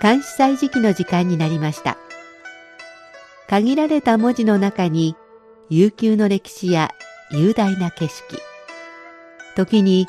監視祭時期の時間になりました。限られた文字の中に悠久の歴史や雄大な景色。時に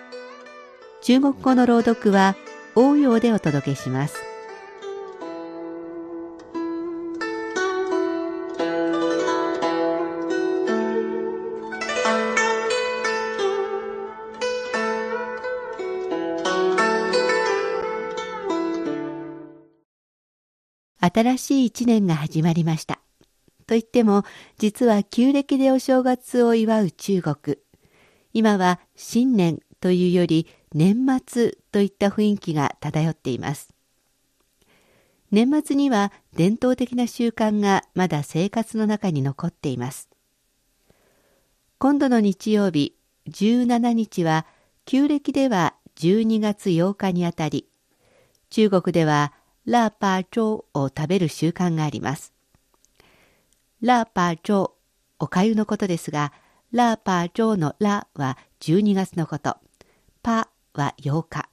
中国語の朗読は応用でお届けします新しい一年が始まりました。と言っても、実は旧暦でお正月を祝う中国。今は新年というより年末といった雰囲気が漂っています。年末には伝統的な習慣がまだ生活の中に残っています。今度の日曜日17日は旧暦では12月8日にあたり、中国ではラーパーチョウを食べる習慣があります。ラーパーチョウ、おかゆのことですが、ラーパーチョウのラは12月のこと、パは8日、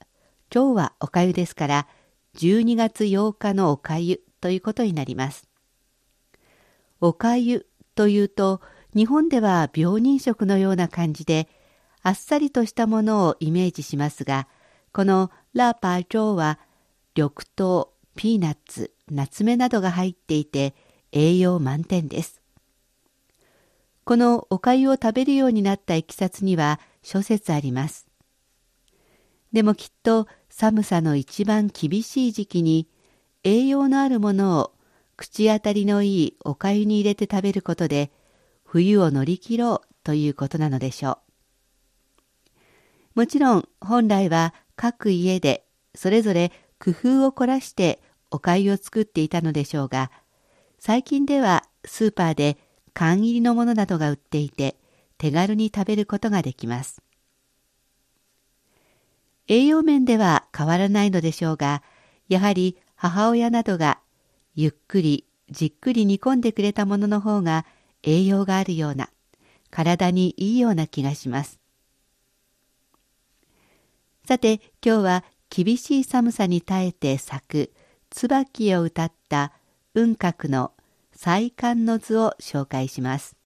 チョウはおかゆですから、12月8日のおかゆということになります。おかゆというと、日本では病人食のような感じで、あっさりとしたものをイメージしますが、このラーパーチョウは緑豆、ピーナッツ、ナツメなどが入っていて栄養満点です。このお粥を食べるようになったいきさつには諸説あります。でもきっと寒さの一番厳しい時期に栄養のあるものを口当たりのいいお粥に入れて食べることで冬を乗り切ろうということなのでしょう。もちろん本来は各家でそれぞれ工夫を凝らしてお粥を作っていたのでしょうが、最近ではスーパーで缶入りのものなどが売っていて、手軽に食べることができます。栄養面では変わらないのでしょうが、やはり母親などがゆっくりじっくり煮込んでくれたものの方が栄養があるような、体にいいような気がします。さて、今日は厳しい寒さに耐えて咲く椿を歌った雲閣の再刊の図を紹介します。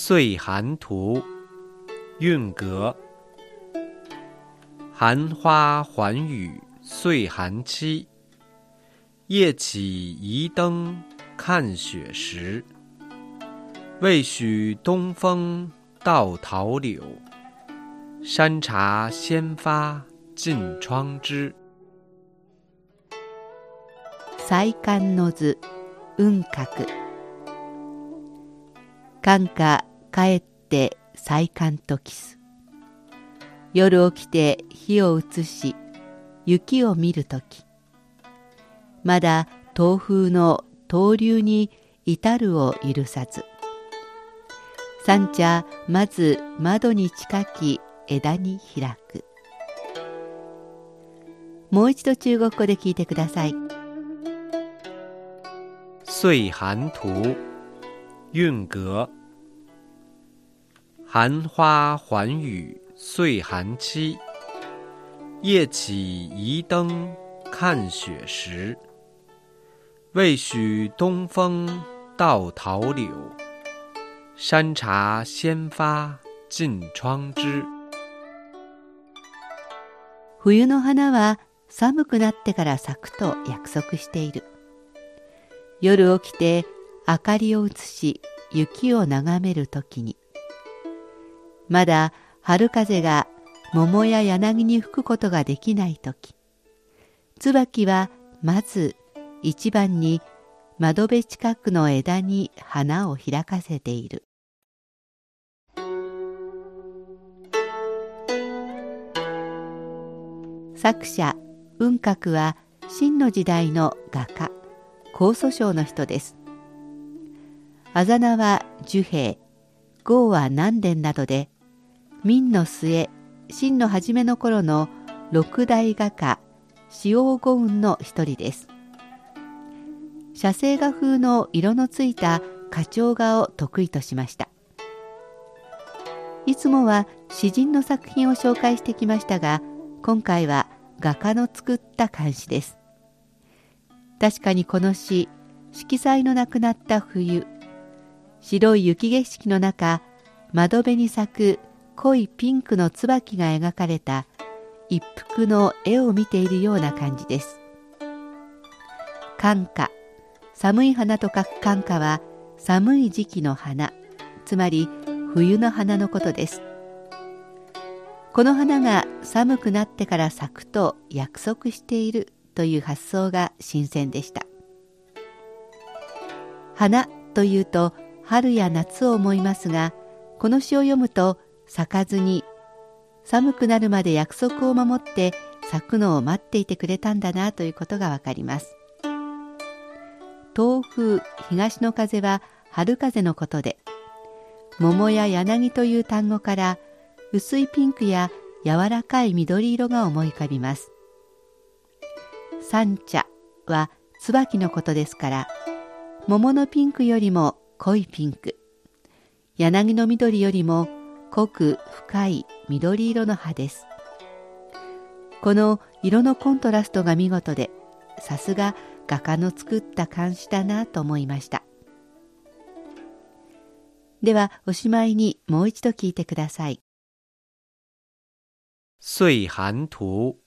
岁寒图，韵阁。寒花还雨岁寒期，夜起移灯看雪时。未许东风。到桃柳，山茶先发近窗枝。再刊の図雲閣寒夏帰って再刊とキス。夜起きて火を移し雪を見るときまだ東風の東流に至るを許さず。三茶まず窓に近き枝に開く。もう一度中国語で聞いてください。岁寒图韵阁寒花还雨岁寒期夜起移灯看雪时未许东风稻桃柳山茶先发近窗枝。冬の花は寒くなってから咲くと約束している。夜起きて明かりを移し雪を眺めるときにまだ春風が桃や柳に吹くことができないとき椿はまず一番に窓辺近くの枝に花を開かせている。作者雲閣は秦の時代の画家高祖省の人です。あざ名は樹平豪は南伝などで明の末秦の初めの頃の六大画家四王五雲の一人です。写生画風の色のついた花鳥画を得意としました。いつもは詩人の作品を紹介してきましたが今回は画家の作った漢詩です。確かにこの詩色彩のなくなった冬白い雪景色の中窓辺に咲く濃いピンクの椿が描かれた一幅の絵を見ているような感じです。寒花寒い花と書く寒花は寒い時期の花つまり冬の花のことです。この花が寒くなってから咲くと約束しているという発想が新鮮でした。花というと春や夏を思いますがこの詩を読むと咲かずに寒くなるまで約束を守って咲くのを待っていてくれたんだなということがわかります東風東の風は春風のことで桃や柳という単語から薄いピンクや柔らかい緑色が思い浮かびます。三茶は椿のことですから、桃のピンクよりも濃いピンク、柳の緑よりも濃く深い緑色の葉です。この色のコントラストが見事で、さすが画家の作った漢詩だなと思いました。ではおしまいにもう一度聞いてください。岁寒图，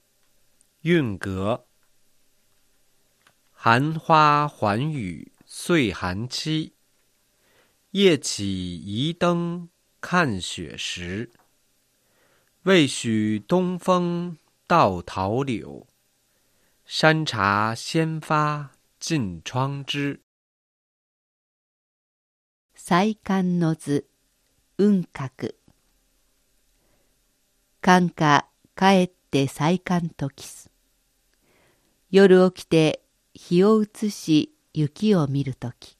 韵阁。寒花缓雨岁寒期，夜起移灯看雪时。未许东风到桃柳，山茶先发近窗枝。再寒の図雲閣寒夏帰って再寒ときす夜起きて日を映し雪を見るとき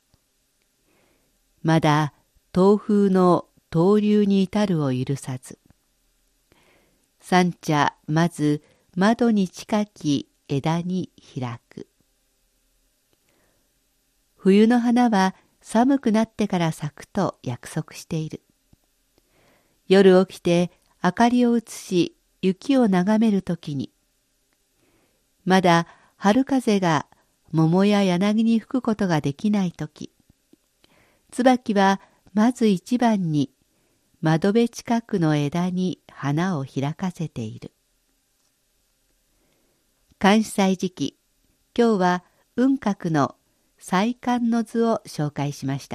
まだ東風の東流に至るを許さず。三茶まず窓に近き枝に開く。冬の花は寒くなってから咲くと約束している。夜起きて明かりを映し雪を眺めるときに。まだ春風が桃や柳に吹くことができないとき椿はまず一番に窓辺近くの枝に花を開かせている。関西時期今日は雲閣の再刊の図を紹介しました。